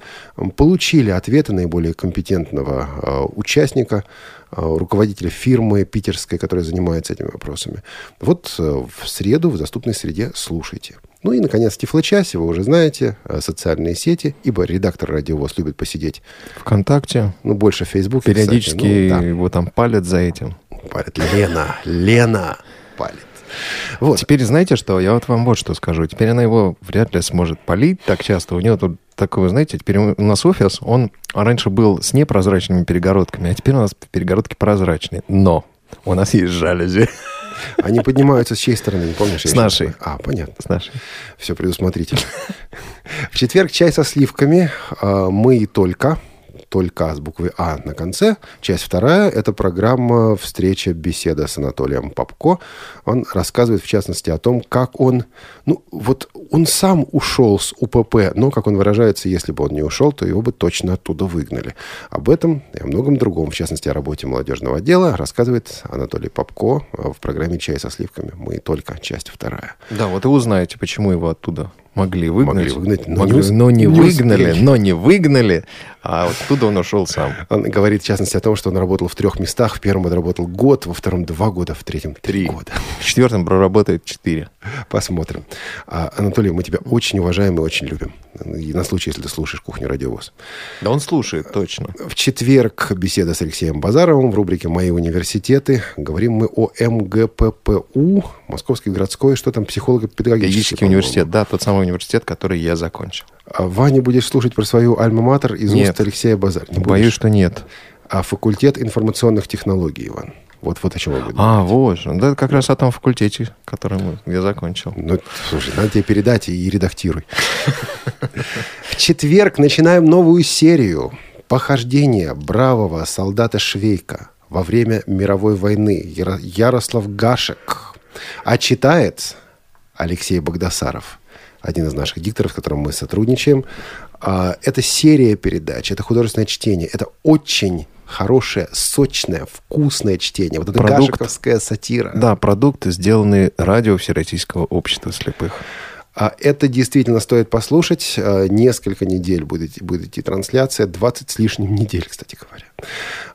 получили ответы наиболее компетентного э, участника, э, руководителя фирмы питерской, которая занимается этими вопросами. Вот э, в среду в доступной среде слушайте. Ну и, наконец, Тифлочасе, вы уже знаете, э, социальные сети, ибо редактор радиовоз любит посидеть, ВКонтакте. ну, больше в Фейсбуке. кстати. Периодически Ну, да, его там палят за этим. палит. Лена, Лена палит. Вот. Теперь знаете что? Я вот вам вот что скажу. Теперь она его вряд ли сможет полить так часто. У него тут такое, знаете, теперь у нас офис, он раньше был с непрозрачными перегородками, а теперь у нас перегородки прозрачные. Но у нас есть жалюзи Они поднимаются с чьей стороны, не помнишь? С нашей. такой, А, понятно. с нашей. Все предусмотрительно. В четверг чай со сливками. а, Мы и только. Только с буквой А на конце. Часть вторая – это программа «Встреча, беседа» с Анатолием Попко. Он рассказывает, в частности, о том, как он... Ну, вот он сам ушел с УПП, но, как он выражается, если бы он не ушел, то его бы точно оттуда выгнали. Об этом и о многом другом, в частности, о работе молодежного отдела, рассказывает Анатолий Попко в программе «Чай со сливками». Мы только часть вторая. Да, вот и узнаете, почему его оттуда могли выгнать. Могли выгнать, но Могли- не но не, не выгнали, успели. но не выгнали, а оттуда он ушел сам. Он говорит, в частности, о том, что он работал в трех местах. В первом он работал год, во втором два года, в третьем три года. В четвертом проработает четыре. Посмотрим. А, Анатолий, мы тебя очень уважаем и очень любим. И на случай, если ты слушаешь «Кухню Радиовоз». Да он слушает, точно. В четверг беседа с Алексеем Базаровым в рубрике «Мои университеты». Говорим мы о МГППУ, Московский городской, что там, психолого-педагогический Педагогический университет, да, тот самый университет, который я закончил. А Ваня, будешь слушать про свою альма-матер из Нет. уст Алексея Базар? Не Боюсь, будешь? что нет. А факультет информационных технологий, Иван. Вот, вот о чем мы будем. А, вот же. Да, как раз о том факультете, который мы- я закончил. Ну, слушай, надо тебе передать и редактируй. В четверг начинаем новую серию «Похождения бравого солдата Швейка во время мировой войны» Яро- Ярослав Гашек. А читает Алексей Богдасаров, один из наших дикторов, с которым мы сотрудничаем. А, Это серия передач, это художественное чтение, это очень хорошее, сочное, вкусное чтение. Вот это Продукт. гашековская сатира. Да, продукты, сделанные радио Всероссийского общества слепых. А Это действительно стоит послушать. А, Несколько недель будет, будет идти трансляция. 20 с лишним недель, кстати говоря.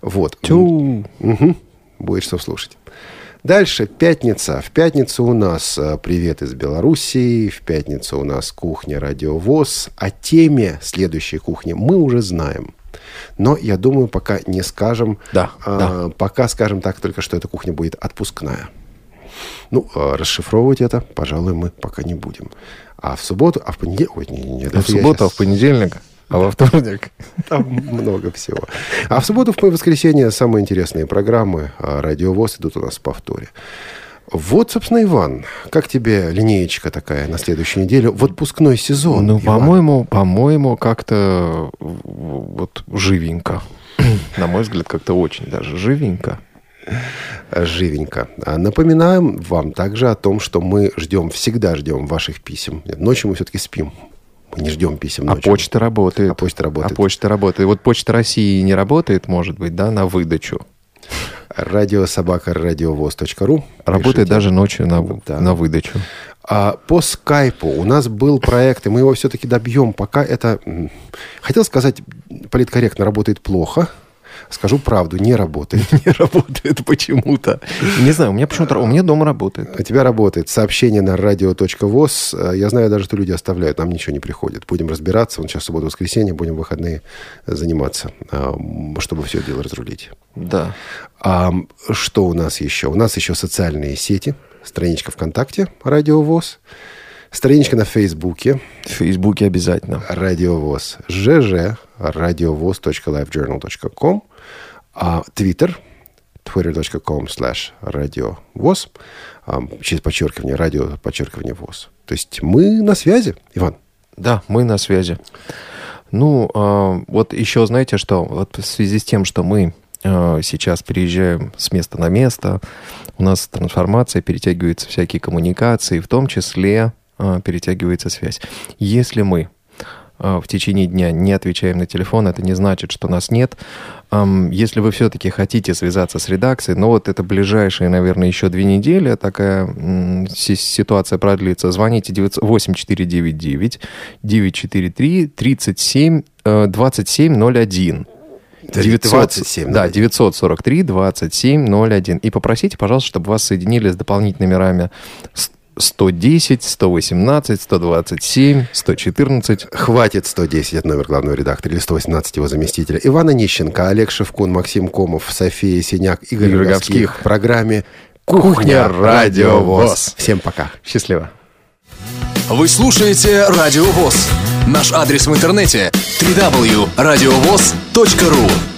Вот. Тю. Мгм. Будет что слушать. Дальше, пятница. В пятницу у нас а, «Привет из Белоруссии», в пятницу у нас «Кухня Радиовоз». О теме следующей кухни мы уже знаем. Но, я думаю, пока не скажем. Да, а, Пока скажем так, только что эта кухня будет отпускная. Ну, а, расшифровывать это, пожалуй, мы пока не будем. А в субботу, а в понедельник... Ой, не, не, не, это в я субботу, а щас- в понедельник, а во вторник. Там много всего. А в субботу, в воскресенье самые интересные программы а, «Радиовоз» идут у нас в повторе. Вот, собственно, Иван, как тебе линеечка такая на следующую неделю? В отпускной сезон. Ну, по-моему, по-моему, как-то вот живенько. На мой взгляд, как-то очень даже живенько. Живенько. А Напоминаем вам также о том, что мы ждем, всегда ждем ваших писем. Ночью мы все-таки спим. Мы не ждем писем А ночью. почта работает. А почта работает. А почта работает. Вот почта России не работает, может быть, да, на выдачу. Радиособака радиовоз.ру. Работает Пишите. даже ночью на, Да. на выдачу. А по скайпу у нас был проект, и мы его все-таки добьем. Пока это, хотел сказать, политкорректно работает плохо. Скажу правду, не работает. Не работает почему-то. Не знаю, у меня почему-то... У меня дома работает. У тебя работает сообщение на радио.воз. Я знаю даже, что люди оставляют, нам ничего не приходит. Будем разбираться. Вот сейчас суббота, воскресенье, будем выходные заниматься, а, чтобы все дело разрулить. Да. А что у нас еще? У нас еще социальные сети. Страничка ВКонтакте «Радио ВОЗ». Страничка на Фейсбуке В Фейсбуке обязательно. «Радиовоз». ЖЖ радиовоз.lifejournal.com. А Твиттер twitter.com slash радиовоз. А, Через подчеркивание радио, подчеркивание ВОЗ. То есть мы на связи, Иван. Да, мы на связи. Ну, а, вот еще знаете что? Вот в связи с тем, что мы а, сейчас переезжаем с места на место, у нас трансформация, перетягиваются всякие коммуникации, в том числе перетягивается связь. Если мы а, в течение дня не отвечаем на телефон, это не значит, что нас нет. Если вы все-таки хотите связаться с редакцией, но вот это ближайшие, наверное, еще две недели, такая ситуация продлится, звоните 900 8499 943 37 э, 2701. 27, да, да. 943 2701. И попросите, пожалуйста, чтобы вас соединили с дополнительными номерами 110, 118, 127, 114. Хватит 110, это номер главного редактора, или 118 его заместителя. Ивана Нищенко, Олег Шевкун, Максим Комов, София Синяк, Игорь. Роговских. В программе Кухня Радио ВОЗ. Всем пока. Счастливо. Вы слушаете Радио ВОЗ. Наш адрес в интернете www.radiovoz.ru